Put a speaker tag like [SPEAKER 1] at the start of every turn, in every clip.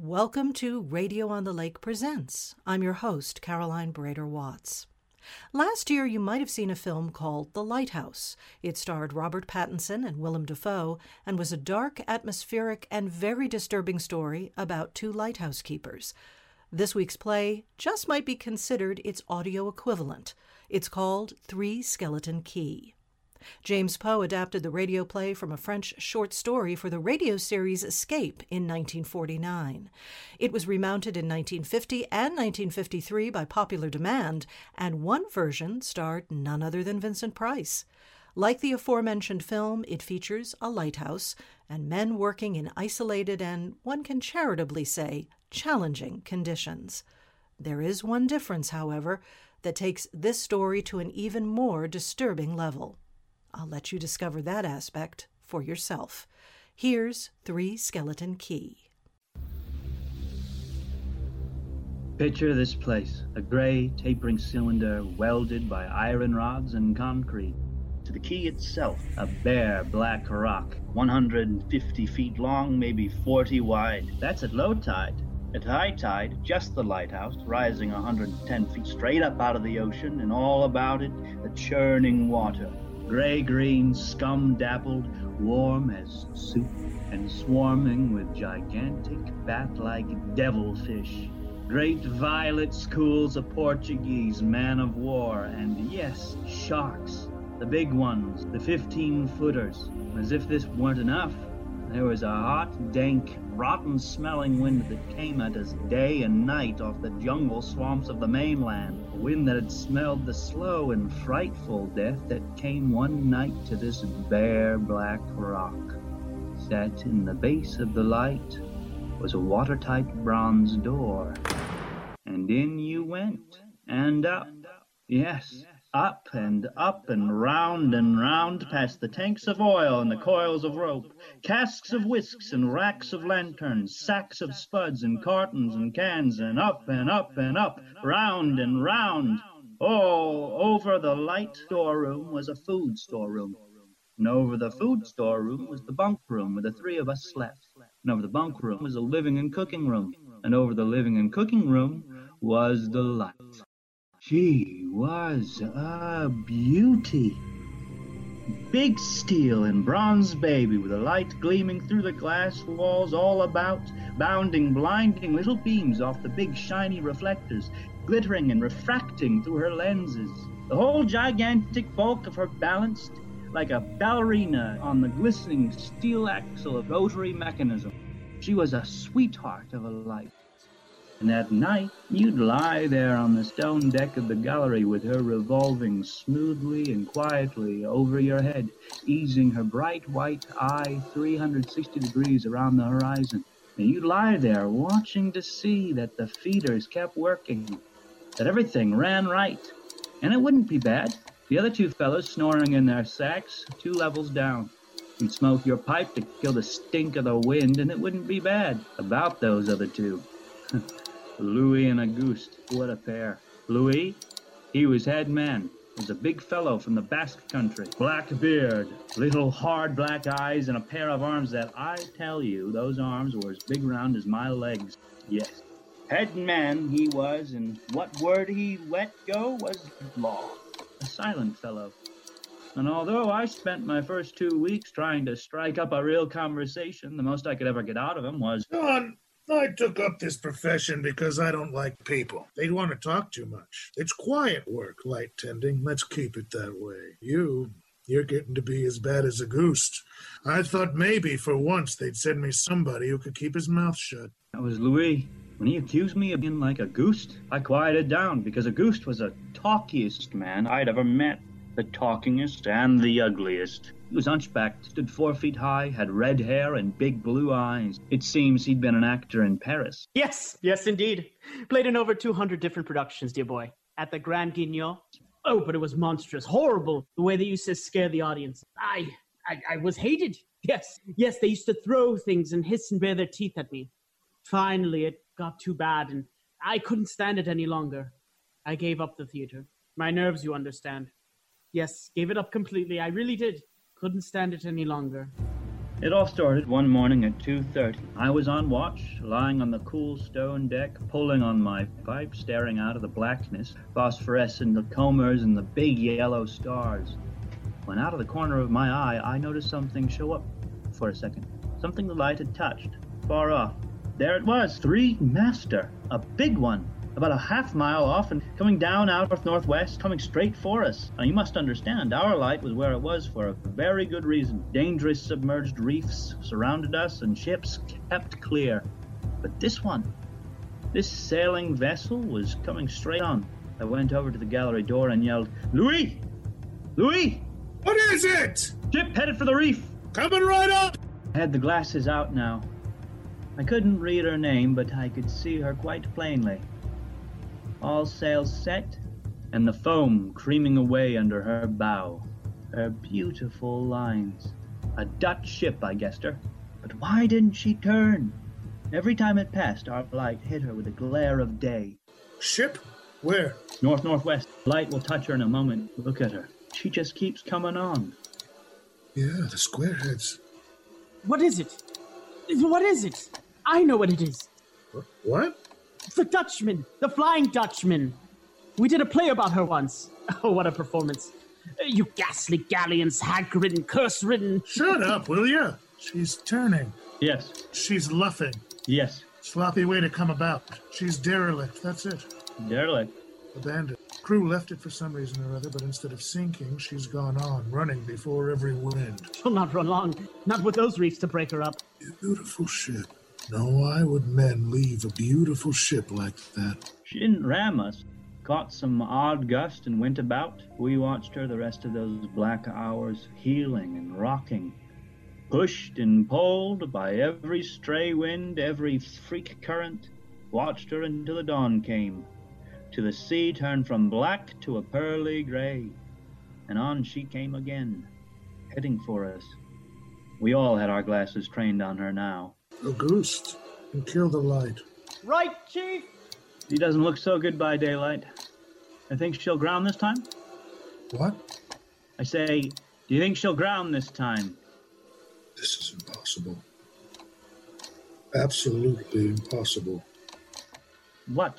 [SPEAKER 1] Welcome to Radio on the Lake Presents. I'm your host, Caroline Brader Watts. Last year, you might have seen a film called The Lighthouse. It starred Robert Pattinson and Willem Dafoe and was a dark, atmospheric, and very disturbing story about two lighthouse keepers. This week's play just might be considered its audio equivalent. It's called Three Skeleton Key. James Poe adapted the radio play from a French short story for the radio series Escape in 1949. It was remounted in 1950 and 1953 by popular demand, and one version starred none other than Vincent Price. Like the aforementioned film, it features a lighthouse and men working in isolated and, one can charitably say, challenging conditions. There is one difference, however, that takes this story to an even more disturbing level. I'll let you discover that aspect for yourself. Here's Three Skeleton Key.
[SPEAKER 2] Picture this place a gray, tapering cylinder welded by iron rods and concrete. To the key itself, a bare black rock, 150 feet long, maybe 40 wide. That's at low tide. At high tide, just the lighthouse, rising 110 feet straight up out of the ocean, and all about it, the churning water gray green, scum dappled, warm as soup, and swarming with gigantic bat like devilfish. Great violet schools of Portuguese man of war, and yes, sharks. The big ones, the 15 footers. As if this weren't enough, there was a hot, dank, rotten smelling wind that came at us day and night off the jungle swamps of the mainland. Wind that had smelled the slow and frightful death that came one night to this bare black rock. Set in the base of the light was a watertight bronze door. And in you went, and up. Yes, up and up and round and round past the tanks of oil and the coils of rope, casks of whisks and racks of lanterns, sacks of spuds and cartons and cans, and up and up and up, round and round. Oh, over the light storeroom was a food storeroom. And over the food storeroom was the bunk room where the three of us slept. And over the bunk room was a living and cooking room. And over the living and cooking room was the light. She was a beauty. Big steel and bronze baby with a light gleaming through the glass walls all about, bounding blinding little beams off the big shiny reflectors, glittering and refracting through her lenses. The whole gigantic bulk of her balanced like a ballerina on the glistening steel axle of rotary mechanism. She was a sweetheart of a life. And at night, you'd lie there on the stone deck of the gallery with her revolving smoothly and quietly over your head, easing her bright white eye 360 degrees around the horizon. And you'd lie there watching to see that the feeders kept working, that everything ran right. And it wouldn't be bad. The other two fellows snoring in their sacks, two levels down. You'd smoke your pipe to kill the stink of the wind, and it wouldn't be bad about those other two. Louis and Auguste, what a pair. Louis, he was head man, was a big fellow from the Basque country. Black beard, little hard black eyes, and a pair of arms that I tell you, those arms were as big round as my legs. Yes. Head man he was, and what word he let go was law. A silent fellow. And although I spent my first two weeks trying to strike up a real conversation, the most I could ever get out of him was,
[SPEAKER 3] John, I took up this profession because I don't like people. They'd want to talk too much. It's quiet work, light tending. Let's keep it that way. You, you're getting to be as bad as Auguste. I thought maybe for once they'd send me somebody who could keep his mouth shut.
[SPEAKER 2] That was Louis. When he accused me of being like Auguste, I quieted down because Auguste was the talkiest man I'd ever met. The talkingest and the ugliest. He was hunchbacked, stood four feet high, had red hair and big blue eyes. It seems he'd been an actor in Paris.
[SPEAKER 4] Yes, yes, indeed. Played in over 200 different productions, dear boy. At the Grand Guignol. Oh, but it was monstrous, horrible, the way they used to scare the audience. I, I, I was hated. Yes, yes, they used to throw things and hiss and bare their teeth at me. Finally, it got too bad, and I couldn't stand it any longer. I gave up the theater. My nerves, you understand. Yes, gave it up completely. I really did. Couldn't stand it any longer.
[SPEAKER 2] It all started one morning at 2.30. I was on watch, lying on the cool stone deck, pulling on my pipe, staring out of the blackness, phosphorescent the combers and the big yellow stars. When out of the corner of my eye, I noticed something show up for a second. Something the light had touched, far off. There it was, three master, a big one, about a half mile off and coming down out north northwest, coming straight for us. Now you must understand, our light was where it was for a very good reason. Dangerous submerged reefs surrounded us and ships kept clear. But this one, this sailing vessel was coming straight on. I went over to the gallery door and yelled, Louis! Louis!
[SPEAKER 3] What is it?
[SPEAKER 2] Ship headed for the reef!
[SPEAKER 3] Coming right up!
[SPEAKER 2] I had the glasses out now. I couldn't read her name, but I could see her quite plainly all sails set, and the foam creaming away under her bow. Her beautiful lines. A Dutch ship, I guessed her. But why didn't she turn? Every time it passed, our light hit her with a glare of day.
[SPEAKER 3] Ship? Where?
[SPEAKER 2] North northwest. Light will touch her in a moment. Look at her. She just keeps coming on.
[SPEAKER 3] Yeah, the squareheads.
[SPEAKER 4] What is it? What is it? I know what it is.
[SPEAKER 3] What?
[SPEAKER 4] The Dutchman, the Flying Dutchman. We did a play about her once. Oh, what a performance. You ghastly galleons, hag ridden, curse ridden.
[SPEAKER 3] Shut up, will you? She's turning.
[SPEAKER 2] Yes.
[SPEAKER 3] She's luffing.
[SPEAKER 2] Yes.
[SPEAKER 3] Sloppy way to come about. She's derelict, that's it.
[SPEAKER 2] Derelict.
[SPEAKER 3] Abandoned. Crew left it for some reason or other, but instead of sinking, she's gone on, running before every wind.
[SPEAKER 4] She'll not run long. Not with those reefs to break her up.
[SPEAKER 3] Beautiful ship. Now, why would men leave a beautiful ship like that?
[SPEAKER 2] She didn't ram us. Caught some odd gust and went about. We watched her the rest of those black hours, heeling and rocking. Pushed and pulled by every stray wind, every freak current. Watched her until the dawn came. To the sea turned from black to a pearly gray. And on she came again, heading for us. We all had our glasses trained on her now.
[SPEAKER 3] Auguste, and kill the light.
[SPEAKER 4] Right, Chief?
[SPEAKER 2] He doesn't look so good by daylight. I think she'll ground this time?
[SPEAKER 3] What?
[SPEAKER 2] I say, do you think she'll ground this time?
[SPEAKER 3] This is impossible. Absolutely impossible.
[SPEAKER 2] What?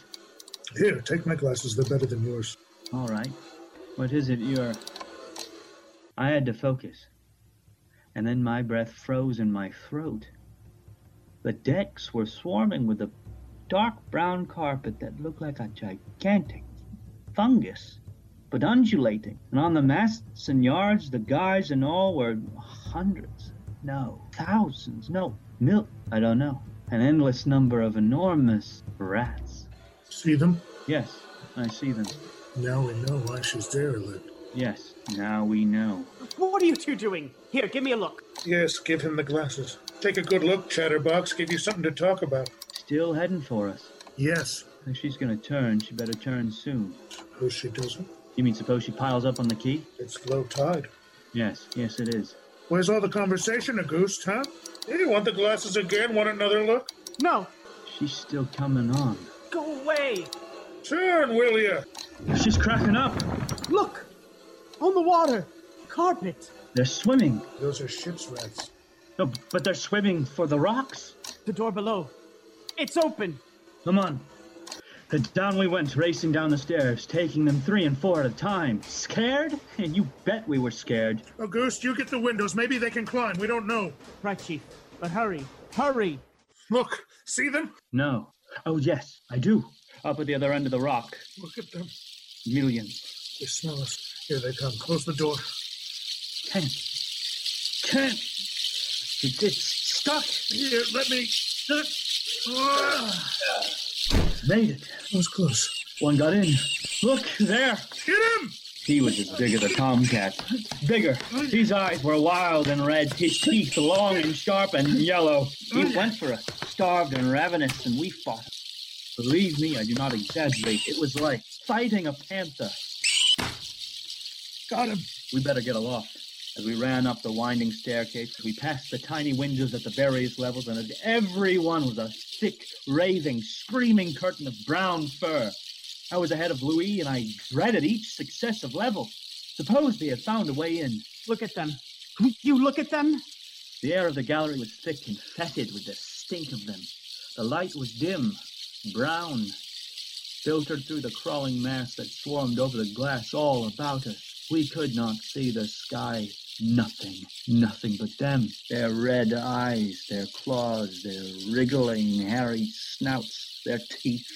[SPEAKER 3] Here, take my glasses. They're better than yours.
[SPEAKER 2] All right. What is it you're. I had to focus. And then my breath froze in my throat. The decks were swarming with a dark brown carpet that looked like a gigantic fungus, but undulating. And on the masts and yards, the guys and all were hundreds, no, thousands, no, mil, I don't know, an endless number of enormous rats.
[SPEAKER 3] See them?
[SPEAKER 2] Yes, I see them.
[SPEAKER 3] Now we know why she's derelict.
[SPEAKER 2] Yes, now we know.
[SPEAKER 4] What are you two doing? Here, give me a look.
[SPEAKER 3] Yes, give him the glasses. Take a good look, Chatterbox. Give you something to talk about.
[SPEAKER 2] Still heading for us.
[SPEAKER 3] Yes.
[SPEAKER 2] If she's gonna turn, she better turn soon.
[SPEAKER 3] Suppose she doesn't.
[SPEAKER 2] You mean suppose she piles up on the key?
[SPEAKER 3] It's low tide.
[SPEAKER 2] Yes, yes it is.
[SPEAKER 3] Where's all the conversation, Auguste? huh? You want the glasses again? Want another look?
[SPEAKER 4] No,
[SPEAKER 2] She's still coming on.
[SPEAKER 4] go away.
[SPEAKER 3] Turn, will ya?
[SPEAKER 2] She's cracking up.
[SPEAKER 4] Look, on the water, carpet.
[SPEAKER 2] They're swimming.
[SPEAKER 3] Those are ship's rats.
[SPEAKER 2] No, but they're swimming for the rocks.
[SPEAKER 4] The door below. It's open.
[SPEAKER 2] Come on. And down we went, racing down the stairs, taking them three and four at a time. Scared? And you bet we were scared.
[SPEAKER 3] Auguste, you get the windows. Maybe they can climb. We don't know.
[SPEAKER 4] Right, Chief. But hurry, hurry.
[SPEAKER 3] Look, see them?
[SPEAKER 2] No. Oh, yes, I do. Up at the other end of the rock.
[SPEAKER 3] Look at them.
[SPEAKER 2] Millions.
[SPEAKER 3] They smell us. Here they come. Close the door.
[SPEAKER 2] Ken. Ken. It, it's stuck.
[SPEAKER 3] Here, let me.
[SPEAKER 2] Made it.
[SPEAKER 3] that was close.
[SPEAKER 2] One got in. Look, there.
[SPEAKER 3] Get him!
[SPEAKER 2] He was as big as a tomcat. Bigger. His eyes were wild and red, his teeth long and sharp and yellow. He went for us, starved and ravenous, and we fought. Believe me, I do not exaggerate. It was like fighting a panther.
[SPEAKER 3] Got him.
[SPEAKER 2] We better get aloft. As we ran up the winding staircase, we passed the tiny windows at the various levels, and at every one was a thick, raving, screaming curtain of brown fur. I was ahead of Louis, and I dreaded each successive level. Suppose they had found a way in.
[SPEAKER 4] Look at them. You look at them.
[SPEAKER 2] The air of the gallery was thick and fetid with the stink of them. The light was dim, brown, filtered through the crawling mass that swarmed over the glass all about us. We could not see the sky. Nothing, nothing but them. Their red eyes, their claws, their wriggling, hairy snouts, their teeth.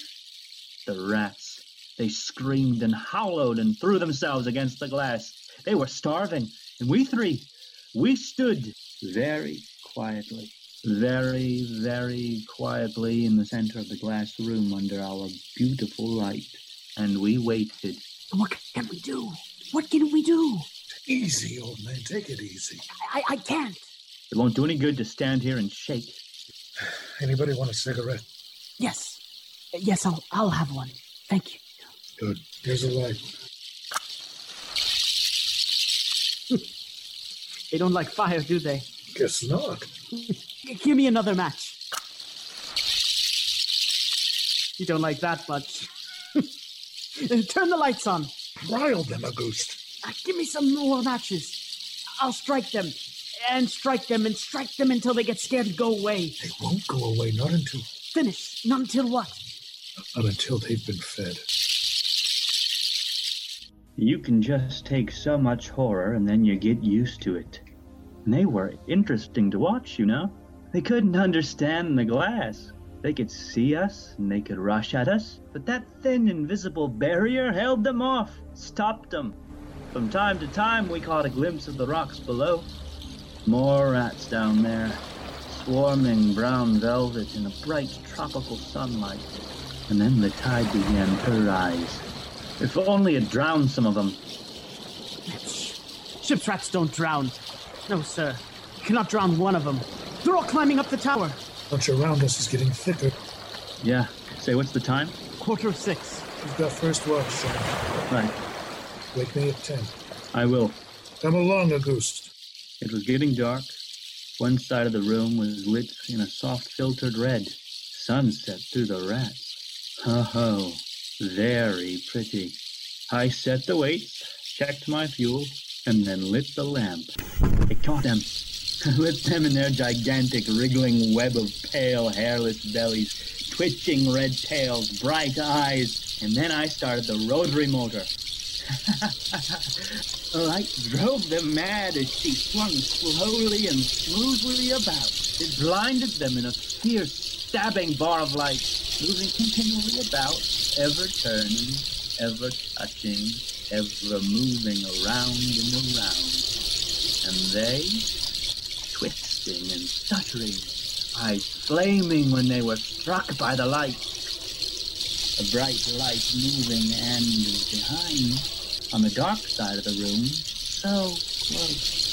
[SPEAKER 2] The rats. They screamed and howled and threw themselves against the glass. They were starving, and we three, we stood very quietly, very, very quietly in the center of the glass room under our beautiful light, and we waited.
[SPEAKER 4] What can we do? What can we do?
[SPEAKER 3] Easy, old man. Take it easy.
[SPEAKER 4] I, I can't.
[SPEAKER 2] It won't do any good to stand here and shake.
[SPEAKER 3] Anybody want a cigarette?
[SPEAKER 4] Yes. Yes, I'll, I'll have one. Thank you.
[SPEAKER 3] Good. Here's a light.
[SPEAKER 4] They don't like fire, do they?
[SPEAKER 3] Guess not.
[SPEAKER 4] Give me another match. You don't like that much. Uh, turn the lights on.
[SPEAKER 3] Rile them, Auguste.
[SPEAKER 4] Uh, Give me some more matches. I'll strike them and strike them and strike them until they get scared and go away.
[SPEAKER 3] They won't go away, not until
[SPEAKER 4] Finish. Not until what?
[SPEAKER 3] not until they've been fed.
[SPEAKER 2] You can just take so much horror and then you get used to it. And they were interesting to watch, you know. They couldn't understand the glass. They could see us and they could rush at us, but that thin invisible barrier held them off, stopped them. From time to time, we caught a glimpse of the rocks below. More rats down there, swarming brown velvet in a bright tropical sunlight. And then the tide began to rise. If only it drowned some of them.
[SPEAKER 4] Ship's rats don't drown. No, sir. You cannot drown one of them. They're all climbing up the tower.
[SPEAKER 3] Bunch around us is getting thicker.
[SPEAKER 2] Yeah. Say, what's the time?
[SPEAKER 4] Quarter of six.
[SPEAKER 3] We've got first watch, son.
[SPEAKER 2] Right.
[SPEAKER 3] Wake me at ten.
[SPEAKER 2] I will.
[SPEAKER 3] Come along, Auguste.
[SPEAKER 2] It was getting dark. One side of the room was lit in a soft filtered red. Sunset through the rats. Ho ho. Very pretty. I set the weights, checked my fuel, and then lit the lamp. It caught them. lit them in their gigantic wriggling web of pale, hairless bellies, twitching red tails, bright eyes, and then I started the rotary motor. Light drove them mad as she swung slowly and smoothly about. It blinded them in a fierce, stabbing bar of light, moving continually about, ever turning, ever touching, ever moving around and around. And they, and stuttering, eyes flaming when they were struck by the light. A bright light moving and behind, on the dark side of the room, so close.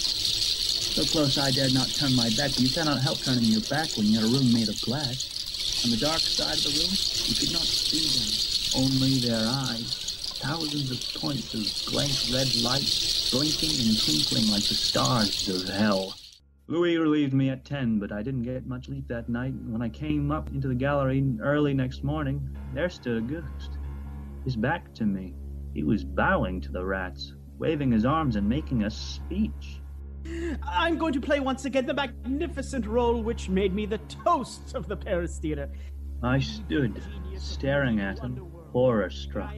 [SPEAKER 2] So close I dared not turn my back. You cannot help turning your back when you're a room made of glass. On the dark side of the room, you could not see them, only their eyes. Thousands of points of blank red light, blinking and twinkling like the stars of hell. Louis relieved me at 10, but I didn't get much sleep that night. When I came up into the gallery early next morning, there stood Auguste. His back to me. He was bowing to the rats, waving his arms and making a speech.
[SPEAKER 4] I'm going to play once again the magnificent role which made me the toast of the Paris Theater.
[SPEAKER 2] I stood, staring at him, horror struck.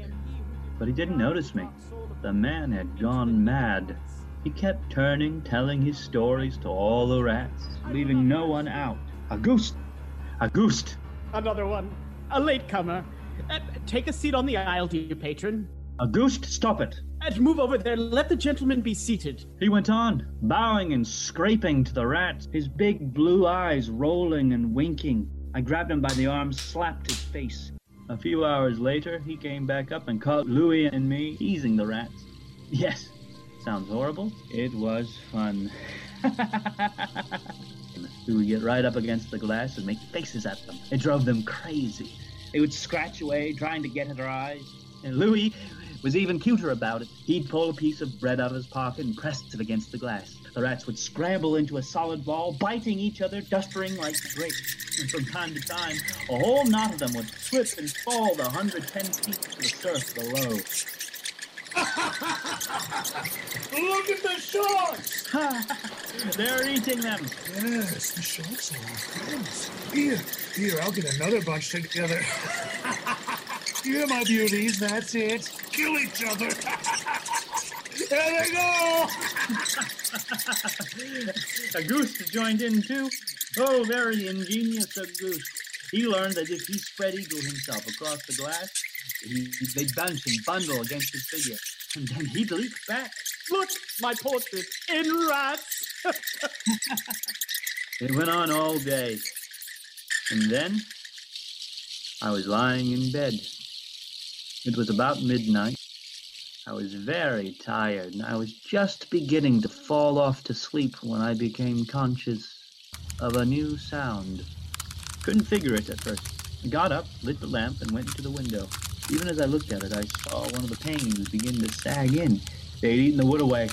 [SPEAKER 2] But he didn't notice me. The man had gone mad. He kept turning, telling his stories to all the rats, leaving no one out. Auguste! Auguste!
[SPEAKER 4] Another one. A latecomer. Uh, take a seat on the aisle, dear patron.
[SPEAKER 2] Auguste, stop it!
[SPEAKER 4] And move over there. Let the gentleman be seated.
[SPEAKER 2] He went on, bowing and scraping to the rats, his big blue eyes rolling and winking. I grabbed him by the arm, slapped his face. A few hours later, he came back up and caught Louis and me teasing the rats. Yes, sounds horrible. It was fun. we would get right up against the glass and make faces at them. It drove them crazy. They would scratch away, trying to get at our eyes. And Louis was even cuter about it. He'd pull a piece of bread out of his pocket and press it against the glass. The rats would scramble into a solid ball, biting each other, dustering like grapes. And from time to time, a whole knot of them would slip and fall the 110 feet to the surf below.
[SPEAKER 3] Look at the sharks!
[SPEAKER 2] They're eating them.
[SPEAKER 3] Yes, the sharks are our friends. Here, here, I'll get another bunch together. Here, my beauties, that's it. Kill each other. there they go!
[SPEAKER 2] Auguste joined in too. Oh, very ingenious Auguste. He learned that if he spread eagle himself across the glass, he, they'd bunch and bundle against his figure, and then he'd leap back.
[SPEAKER 4] Look, my portrait in rats.
[SPEAKER 2] It went on all day. And then I was lying in bed. It was about midnight. I was very tired, and I was just beginning to fall off to sleep when I became conscious of a new sound. Couldn't figure it at first. Got up, lit the lamp, and went to the window. Even as I looked at it, I saw one of the panes begin to sag in. They'd eaten the wood away.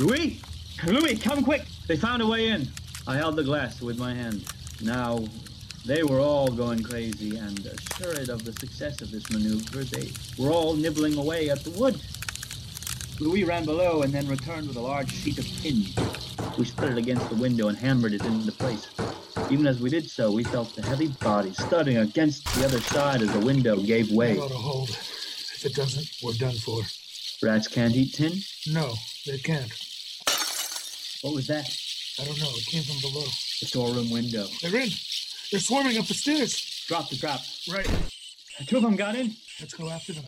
[SPEAKER 2] Louis! Louis, come quick! They found a way in. I held the glass with my hand. Now, they were all going crazy, and assured of the success of this maneuver, they were all nibbling away at the wood. Louis ran below and then returned with a large sheet of tin. We split it against the window and hammered it into place. Even as we did so, we felt the heavy body studding against the other side as the window gave way.
[SPEAKER 3] That ought to hold. If it doesn't, we're done for.
[SPEAKER 2] Rats can't eat tin?
[SPEAKER 3] No, they can't.
[SPEAKER 2] What was that?
[SPEAKER 3] I don't know. It came from below.
[SPEAKER 2] The storeroom window.
[SPEAKER 3] They're in. They're swarming up the stairs.
[SPEAKER 2] Drop the trap.
[SPEAKER 3] Right.
[SPEAKER 2] Two of them got in.
[SPEAKER 3] Let's go after them.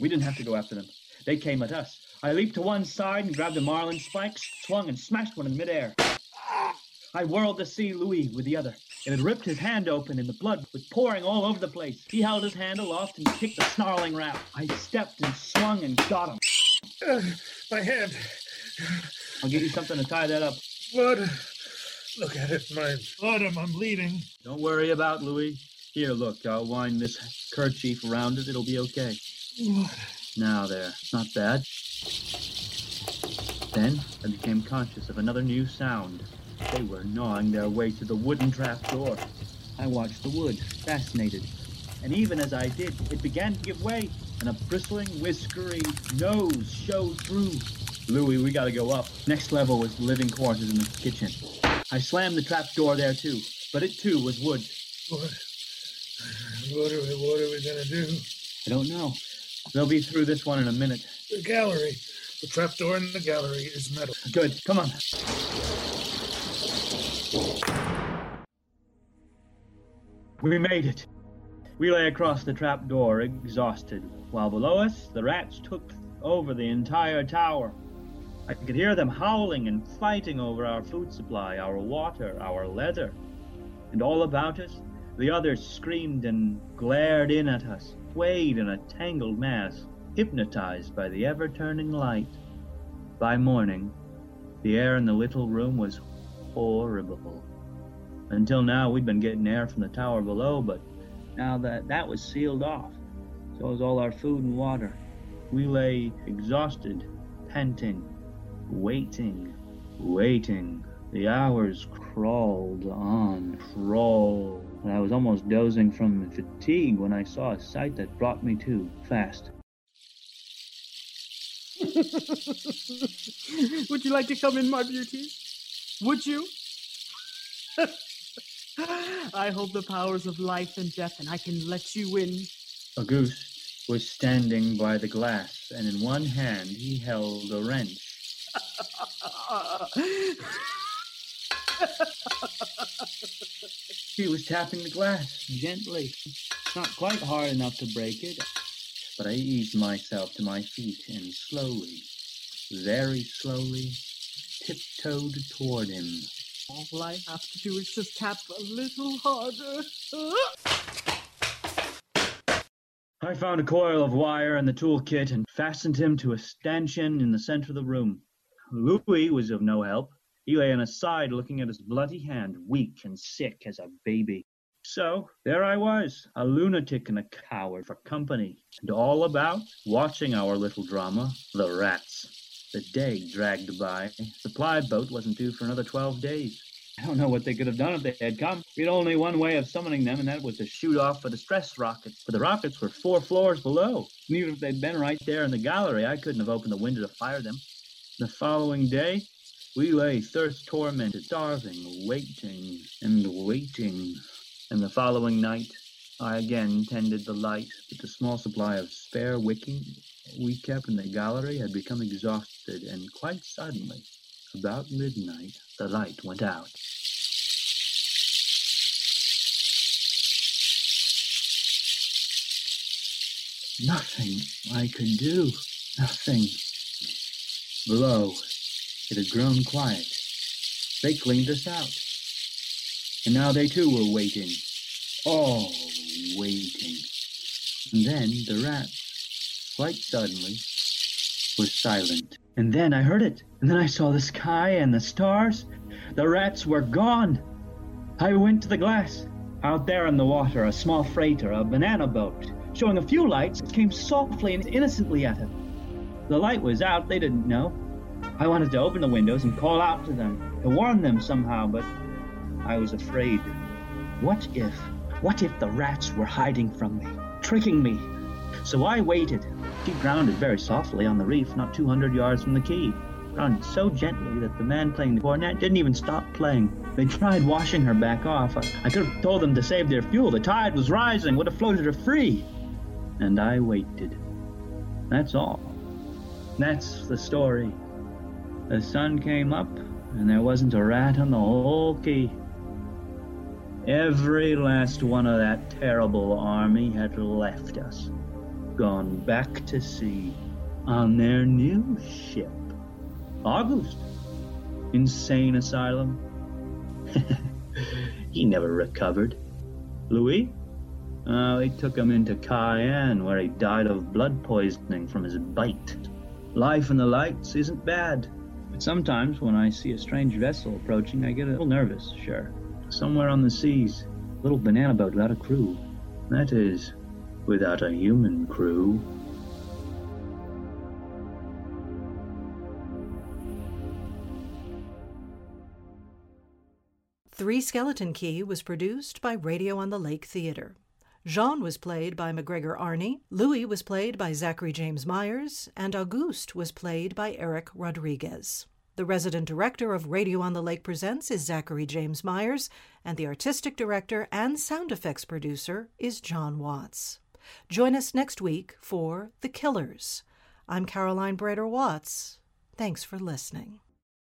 [SPEAKER 2] We didn't have to go after them. They came at us. I leaped to one side and grabbed a marlin spikes, swung and smashed one in midair. I whirled to see Louis with the other. It had ripped his hand open and the blood was pouring all over the place. He held his hand aloft and kicked the snarling rat. I stepped and swung and got him.
[SPEAKER 3] Uh, my hand.
[SPEAKER 2] I'll give you something to tie that up.
[SPEAKER 3] Blood. Look at it, my blood. I'm, I'm bleeding.
[SPEAKER 2] Don't worry about Louis. Here, look, I'll wind this kerchief around it. It'll be okay.
[SPEAKER 3] Blood.
[SPEAKER 2] Now there, not bad. Then I became conscious of another new sound. They were gnawing their way to the wooden trap door. I watched the wood, fascinated. And even as I did, it began to give way, and a bristling, whiskery nose showed through. Louis, we gotta go up. Next level was living quarters in the kitchen. I slammed the trap door there too, but it too was wood.
[SPEAKER 3] What? What are we, what are we gonna do?
[SPEAKER 2] I don't know. They'll be through this one in a minute.
[SPEAKER 3] The gallery. The trapdoor in the gallery is metal.
[SPEAKER 2] Good, come on. We made it. We lay across the trap door, exhausted, while below us the rats took over the entire tower. I could hear them howling and fighting over our food supply, our water, our leather. And all about us, the others screamed and glared in at us, swayed in a tangled mass, hypnotized by the ever turning light. By morning, the air in the little room was horrible. Until now, we'd been getting air from the tower below, but now that that was sealed off, so was all our food and water. We lay exhausted, panting, waiting, waiting. The hours crawled on, crawled. And I was almost dozing from fatigue when I saw a sight that brought me to fast.
[SPEAKER 4] Would you like to come in, my beauty? Would you? I hold the powers of life and death, and I can let you in.
[SPEAKER 2] Auguste was standing by the glass, and in one hand he held a wrench. He was tapping the glass gently, not quite hard enough to break it, but I eased myself to my feet and slowly, very slowly, tiptoed toward him.
[SPEAKER 4] All I have to do is just tap a little harder.
[SPEAKER 2] I found a coil of wire in the toolkit and fastened him to a stanchion in the center of the room. Louis was of no help. He lay on his side looking at his bloody hand, weak and sick as a baby. So there I was, a lunatic and a coward for company, and all about watching our little drama, the rats. The day dragged by. Supply boat wasn't due for another twelve days. I don't know what they could have done if they had come. We had only one way of summoning them, and that was to shoot off the distress rockets. But the rockets were four floors below. And even if they'd been right there in the gallery, I couldn't have opened the window to fire them. The following day, we lay thirst tormented, starving, waiting and waiting. And the following night, I again tended the light, but the small supply of spare wicking we kept in the gallery had become exhausted, and quite suddenly, about midnight, the light went out. Nothing I could do. Nothing. Below, it had grown quiet. They cleaned us out. And now they too were waiting. All waiting. And then the rats, quite suddenly, was silent. And then I heard it. And then I saw the sky and the stars. The rats were gone. I went to the glass. Out there in the water, a small freighter, a banana boat, showing a few lights, came softly and innocently at them. The light was out, they didn't know. I wanted to open the windows and call out to them, to warn them somehow, but I was afraid. What if, what if the rats were hiding from me, tricking me? So I waited. She grounded very softly on the reef, not 200 yards from the key. Grounded so gently that the man playing the cornet didn't even stop playing. They tried washing her back off. I, I could have told them to save their fuel. The tide was rising, would have floated her free. And I waited. That's all. That's the story. The sun came up, and there wasn't a rat on the whole key. Every last one of that terrible army had left us, gone back to sea on their new ship. Auguste. Insane asylum. he never recovered. Louis? Uh, they took him into Cayenne, where he died of blood poisoning from his bite. Life in the lights isn't bad. But sometimes when I see a strange vessel approaching, I get a little nervous, sure. Somewhere on the seas, a little banana boat without a crew. That is, without a human crew.
[SPEAKER 1] Three Skeleton Key was produced by Radio on the Lake Theater. Jean was played by McGregor Arney, Louis was played by Zachary James Myers, and Auguste was played by Eric Rodriguez. The resident director of Radio on the Lake Presents is Zachary James Myers, and the artistic director and sound effects producer is John Watts. Join us next week for The Killers. I'm Caroline Brader Watts. Thanks for listening.